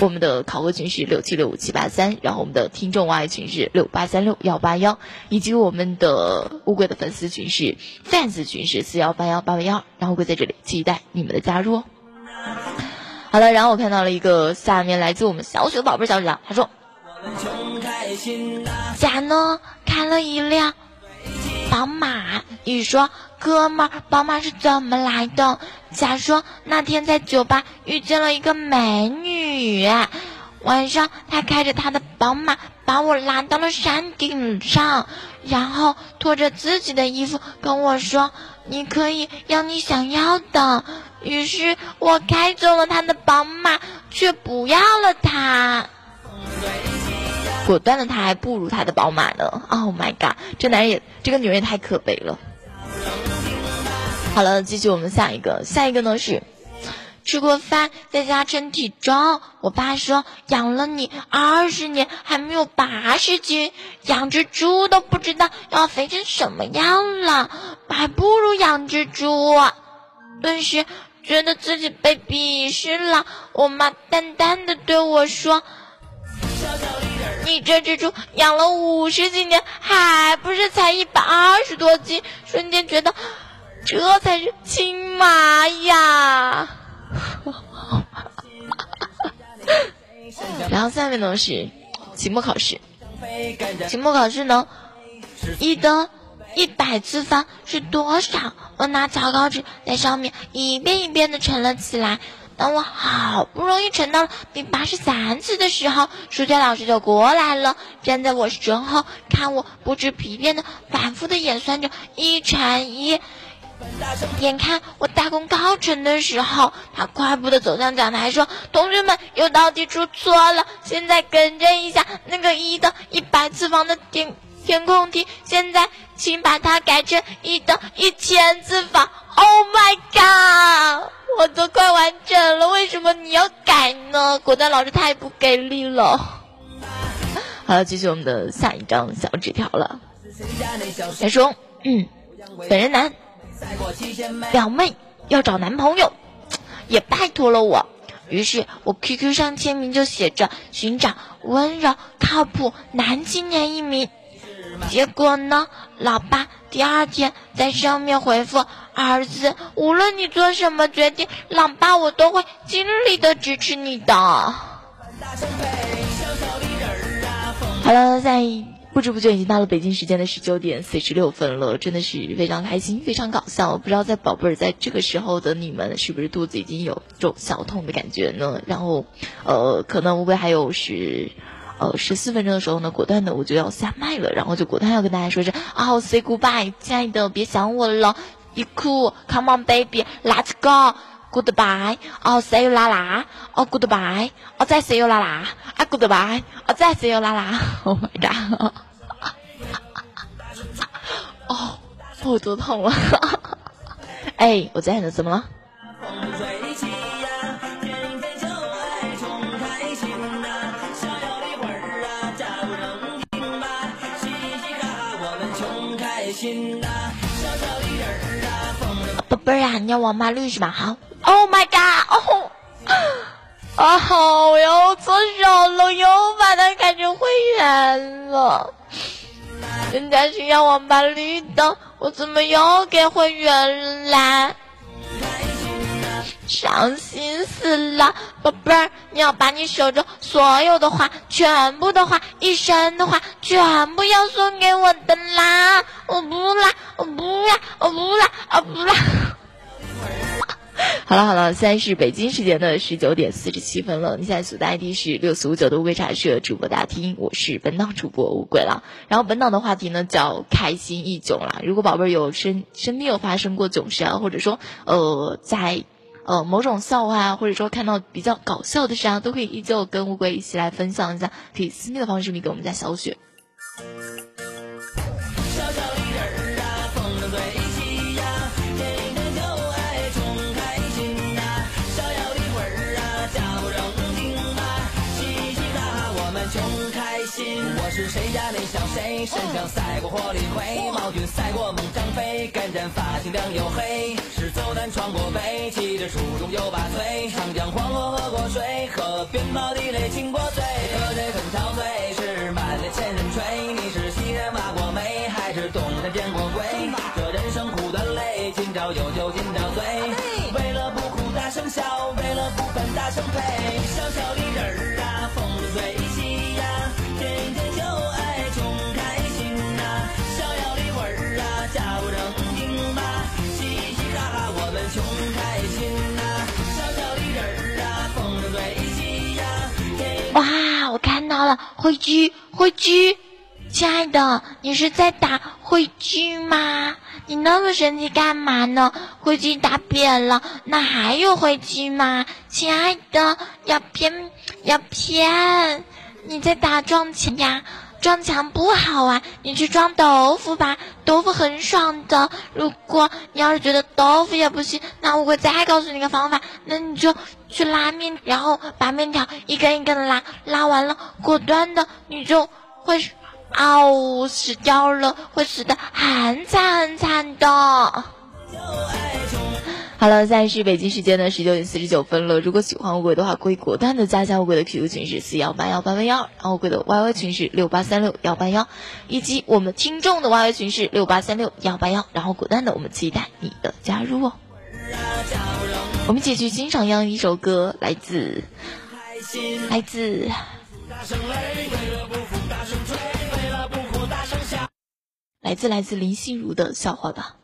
我们的考核群是六七六五七八三，然后我们的听众 Y 群是六八三六幺八幺，以及我们的乌龟的粉丝群是 fans 群是四幺八幺八八幺，然后会在这里期待你们的加入。好了，然后我看到了一个下面来自我们小雪的宝贝小纸条，他说。甲呢开了一辆宝马，乙说：“哥们儿，宝马是怎么来的？”甲说：“那天在酒吧遇见了一个美女，晚上他开着他的宝马把我拉到了山顶上，然后拖着自己的衣服跟我说：‘你可以要你想要的。’于是我开走了他的宝马，却不要了他。”果断的他还不如他的宝马呢！Oh my god，这男人也，这个女人也太可悲了。好了，继续我们下一个，下一个呢是吃过饭在家称体重。我爸说养了你二十年还没有八十斤，养只猪都不知道要肥成什么样了，还不如养只猪。顿时觉得自己被鄙视了。我妈淡淡的对我说。你这只猪养了五十几年，还不是才一百二十多斤？瞬间觉得，这才是亲妈呀！[LAUGHS] 然后下面呢是期末考试，期末考试呢，一的一百次方是多少？我拿草稿纸在上面一遍一遍的乘了起来。当我好不容易乘到第八十三次的时候，数学老师就过来了，站在我身后，看我不知疲倦的反复的演算着一乘一。眼看我大功告成的时候，他快步的走向讲台说：“同学们，有道题出错了，现在更正一下那个一的一百次方的填填空题，现在请把它改成一的一千次方。”Oh my god！我都快完成了，为什么你要改呢？果断老师太不给力了。[LAUGHS] 好了，继续我们的下一张小纸条了。他说：“嗯，本人男，表妹要找男朋友，也拜托了我。于是我 QQ 上签名就写着寻找温柔靠谱男青年一名。结果呢，老爸第二天在上面回复。”儿子，无论你做什么决定，老爸我都会尽力的支持你的。好了，在不知不觉已经到了北京时间的十九点四十六分了，真的是非常开心，非常搞笑。不知道在宝贝儿在这个时候的你们，是不是肚子已经有种小痛的感觉呢？然后，呃，可能会不会还有十，呃，十四分钟的时候呢，果断的我就要下麦了，然后就果断要跟大家说声啊，say goodbye，亲爱的，别想我了，be cool，come on baby，let's go。Goodbye，哦，see you 啦啦，哦，Goodbye，哦，再 see you 啦啦，啊，Goodbye，哦，再 see you 啦啦，Oh my god，哦，我多痛了，哎，我在呢，怎么了？宝贝儿啊，你要网吧绿是吧？好。Oh my god！哦，啊，我又错手了，又把它改成会员了。人家是要网吧绿的，我怎么又给会员啦？伤心死了，宝贝儿，你要把你手中所有的花，全部的花，一生的花，全部要送给我的啦！我不啦，我不啦，我不啦，我不啦。好 [LAUGHS] 了好了，现在是北京时间的十九点四十七分了。你现在所在 ID 是六四五九的乌龟茶社主播大厅，我是本档主播乌龟了。然后本档的话题呢叫开心一囧啦。如果宝贝儿有身身边有发生过囧事啊，或者说呃在呃某种笑话啊，或者说看到比较搞笑的事啊，都可以依旧跟乌龟一起来分享一下，可以私密的方式给我们家小雪。是谁家那小谁？身上赛过火力灰，毛俊赛过猛张飞，干战发型亮又黑，是走南闯过北，骑着书中又把岁，长江黄河喝过水，河边毛地雷亲过嘴，喝醉很憔悴，是满脸千人吹。你是西山挖过煤，还是东山见过鬼？这人生苦短累，今朝有酒今朝醉，为了不哭大声笑，为了不烦大声呸，小小的人儿到了，灰居，灰居，亲爱的，你是在打灰居吗？你那么生气干嘛呢？灰居大便了，那还有灰居吗？亲爱的，要偏，要偏。你在打撞墙呀？撞墙不好啊，你去撞豆腐吧，豆腐很爽的。如果你要是觉得豆腐也不行，那我会再告诉你个方法，那你就去拉面，然后把面条一根一根的拉，拉完了，果断的你就会，嗷，死掉了，会死的很惨很惨的。好了，现在是北京时间的十九点四十九分了。如果喜欢乌龟的话，可以果断的加一下乌龟的 QQ 群是四幺八幺八八幺，然后乌龟的 YY 群是六八三六幺八幺，以及我们听众的 YY 群是六八三六幺八幺，然后果断的我们期待你的加入哦。我们一起去欣赏一样一首歌，来自来自来自来自林心如的笑话吧。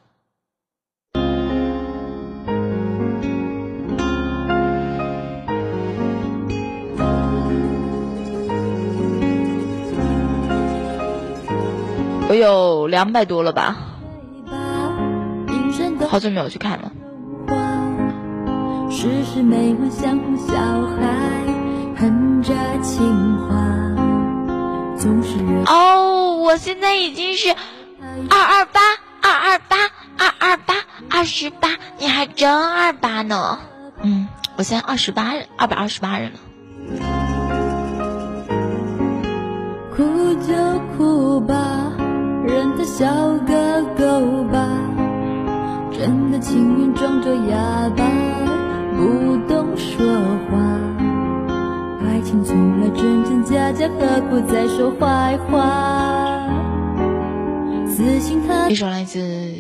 我有两百多了吧，好久没有去看了。时时每晚像小孩，哼着情话，总是哦，我现在已经是二二八二二八二二八二十八，你还真二八呢。嗯，我现在二十八人，二百二十八人了。哭就哭吧。任他笑个够吧，真的情愿装作哑巴，不懂说话。爱情从来真真假假，何苦再说坏话？死心塌一首来自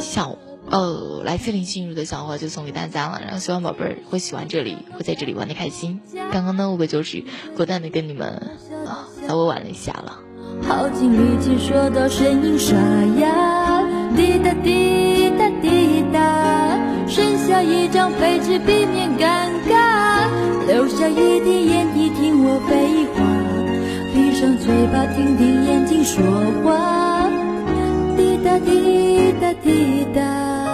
小呃，来自林心如的小花就送给大家了，然后希望宝贝儿会喜欢这里，会在这里玩的开心。刚刚呢，我就是果断的跟你们啊稍微玩了一下了。耗尽力气说到声音沙哑，滴答滴答滴下一张废纸避免尴尬，留下一滴眼底听我废话，闭上嘴巴听听眼睛说话，滴答滴答滴答。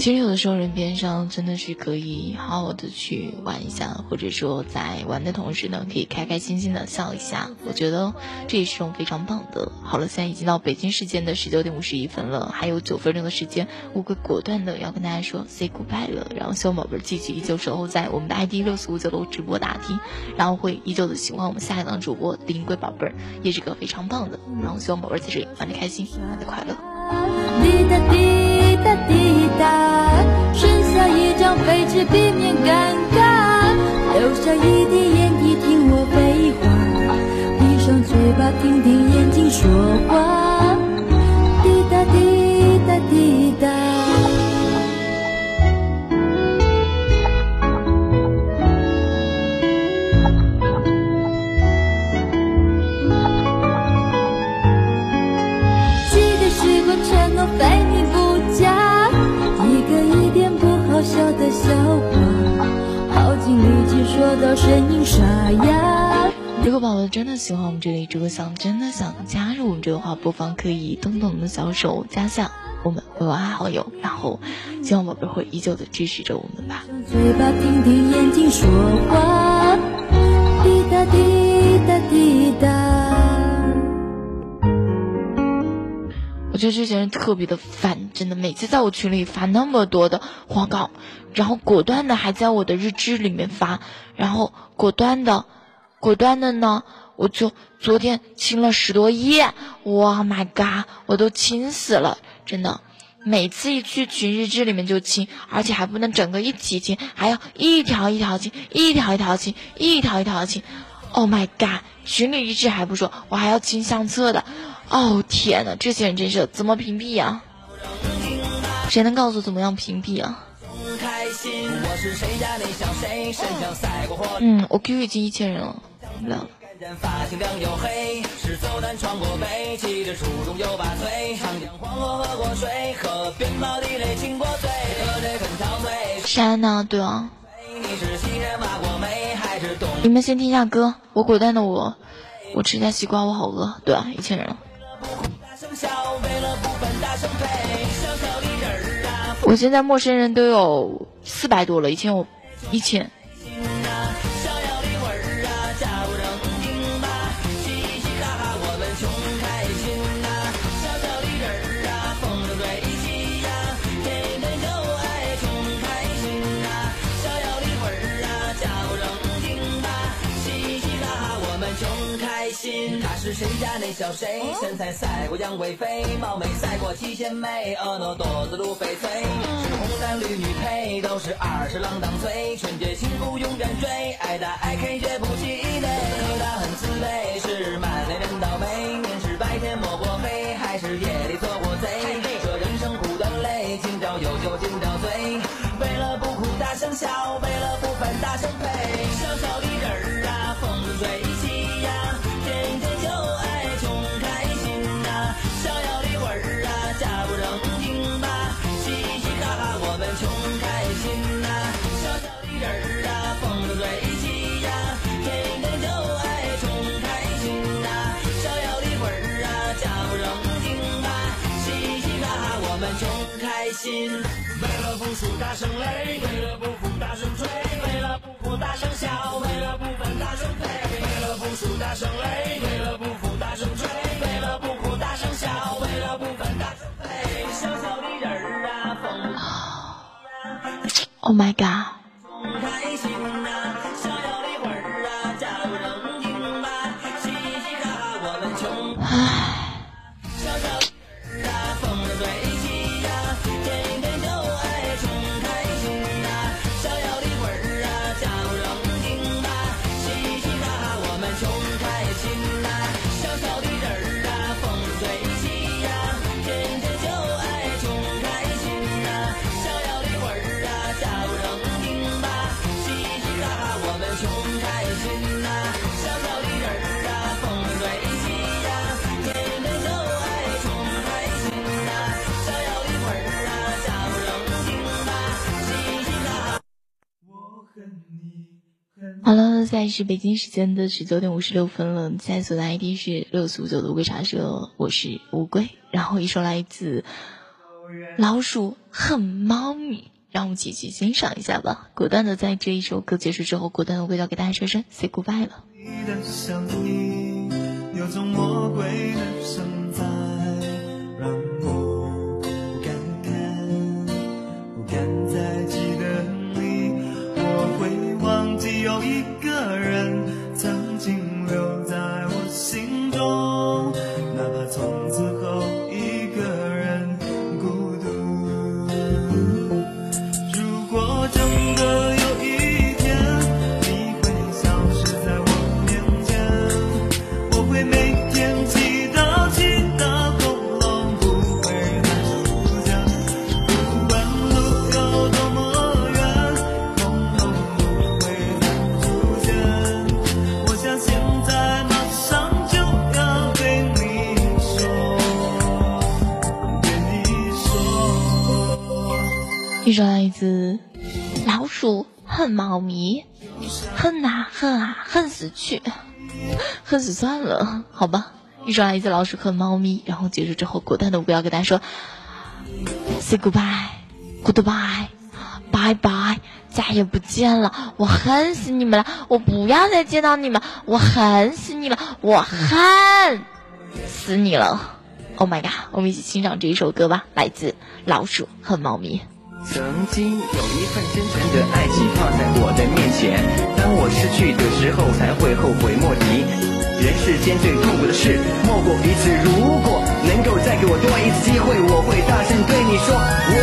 其实有的时候人边上真的是可以好好的去玩一下，或者说在玩的同时呢，可以开开心心的笑一下。我觉得这也是种非常棒的。好了，现在已经到北京时间的十九点五十一分了，还有九分钟的时间，我会果断的要跟大家说 say goodbye 了。然后希望宝贝儿继续依旧守候在我们的 ID 六四五九的直播大厅，然后会依旧的喜欢我们下一档主播林龟宝贝儿，也是个非常棒的。然后希望宝贝儿在这里玩的开心，玩的快乐。滴答滴答滴答，剩下一张废纸避免尴尬，留下一滴眼滴听我废话，闭上嘴巴听听眼睛说话，滴答滴答滴答。说到声音沙哑。如果宝宝真的喜欢我们这里，如果想真的想加入我们这个话，不妨可以动动我们的小手加下我们为我爱好友，然后希望宝贝会依旧的支持着我们吧。嘴巴听听眼睛说话，滴答滴答滴觉得这些人特别的烦，真的，每次在我群里发那么多的广告，然后果断的还在我的日志里面发，然后果断的，果断的呢，我就昨天清了十多页，哇 my god，我都清死了，真的。每次一去群日志里面就清，而且还不能整个一起清，还要一条一条清，一条一条清，一条一条清。Oh my god！群里日志还不说，我还要清相册的。哦天呐，这些人真是怎么屏蔽呀、谁能告诉怎么样屏蔽啊？嗯，我 QQ 已经一千人了，不了。山呢？对啊。你是西山挖过煤，还是东？你们先听一下歌，我果断的我，我吃一下西瓜，我好饿。对啊，一千人了。大声笑，为了不烦大声呸，我现在陌生人都有四百多了，以前我一千。是谁家那小谁，身材赛过杨贵妃，貌美赛过七仙妹，婀娜多姿如翡翠，是红男绿女配，都是二十郎当岁，纯洁幸福永远追，爱打爱 K 绝不气馁，可他很自卑，是满脸人倒霉，年是白天摸过黑，还是夜里做过贼，这人生苦短累，今朝有酒今朝醉，为了不哭大声笑，为了不了不输大声擂，为了不服大声吹，为了不哭大声笑，为了不分大声呸，为了不输大声擂，为了不服大声吹，为了不哭大声笑，为了不分大声呸，小小的人儿啊，风 Oh my god！唉，在是北京时间的十九点五十六分了。现在所在 ID 是六四五九的乌龟茶社，我是乌龟。然后一首来自老鼠恨猫咪，让我们一起去欣赏一下吧。果断的在这一首歌结束之后，果断的回到给大家说声 say goodbye 了。你的声音有种魔鬼的存在，让我不敢看，不敢再记得你。我会忘记有一人。一首来自老鼠恨猫咪，恨啊恨啊恨死去，恨死算了，好吧。一首来自老鼠恨猫咪，然后结束之后，果断的不要跟大家说 say goodbye，goodbye，bye bye，再也不见了，我恨死你们了，我不要再见到你们，我恨死你了，我恨死你了。Oh my god！我们一起欣赏这一首歌吧，来自老鼠恨猫咪。曾经有一份真诚的爱情放在我的面前，当我失去的时候才会后悔莫及。人世间最痛苦的事莫过于此，如果能够再给我多一次机会，我会大声对你说，我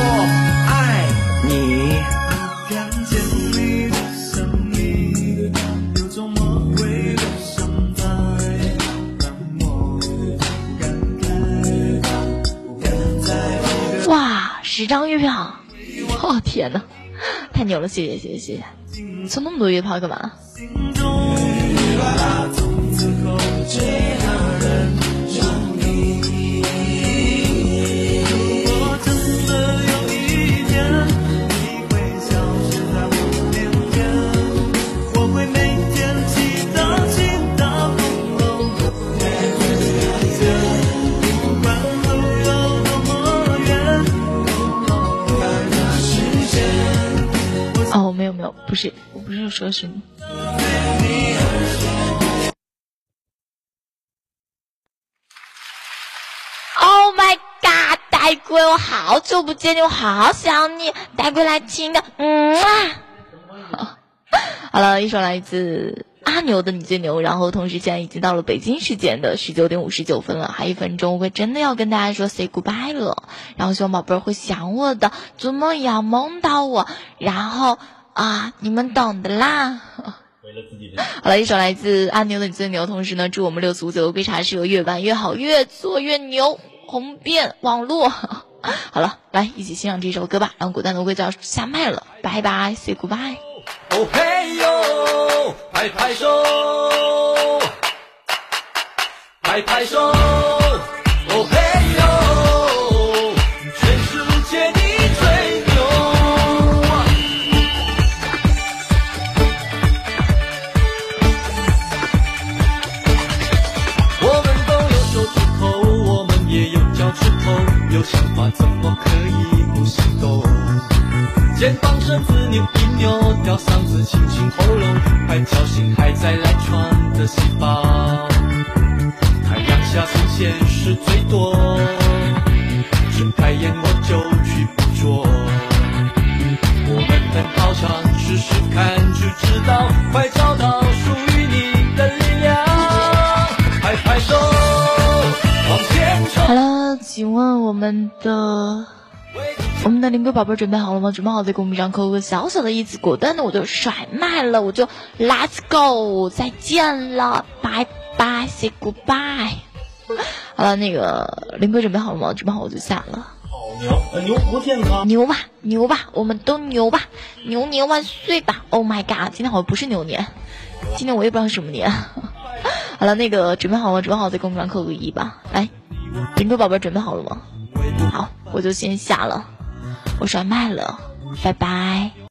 爱你。看见你的声音，有种魔鬼的存在，让我不敢看，不敢再记得。哇，十张月票！哦天哪，太牛了！谢谢谢谢谢谢，送那么多月票干嘛？不是，我不是说是你。Oh my god，呆龟，我好久不见你，我好想你，呆龟来亲的，嗯啊。好了，一首来自阿牛的《你最牛》，然后同时现在已经到了北京时间的十九点五十九分了，还一分钟，我会真的要跟大家说 say goodbye 了。然后希望宝贝儿会想我的，做梦也要梦到我，然后啊，你们懂的啦。好了，一首来自阿牛的《你最牛》，同时呢，祝我们六四五九的龟茶社越办越好，越做越牛，红遍网络。[LAUGHS] 好了，来一起欣赏这首歌吧。然后果断的乌龟就要下麦了，拜拜，say goodbye。哦嘿呦，拍拍手，拍拍手，有想法怎么可以不行动？肩膀身子扭一扭，吊嗓子清清喉咙，快叫醒还在赖床的细胞。太阳下新鲜事最多，睁开眼我就去捕捉。我们奔跑场试试看就知道，快找到属于你的力量。拍拍手，好了，请问我们的我们的林哥宝贝儿准备好了吗？准备好在公屏上扣个小小的一字，果断的我就甩卖了，我就 Let's go，再见了，拜拜，say goodbye。好了，那个林哥准备好了吗？准备好我就下了。牛，呃牛不健康。牛吧，牛吧，我们都牛吧，牛年万岁吧！Oh my god，今天好像不是牛年，今天我也不知道是什么年。[LAUGHS] [LAUGHS] 好了，那个准备好了，准备好在公屏上扣个一吧。来，林哥宝贝准备好了吗？好，我就先下了，我甩麦了，拜拜。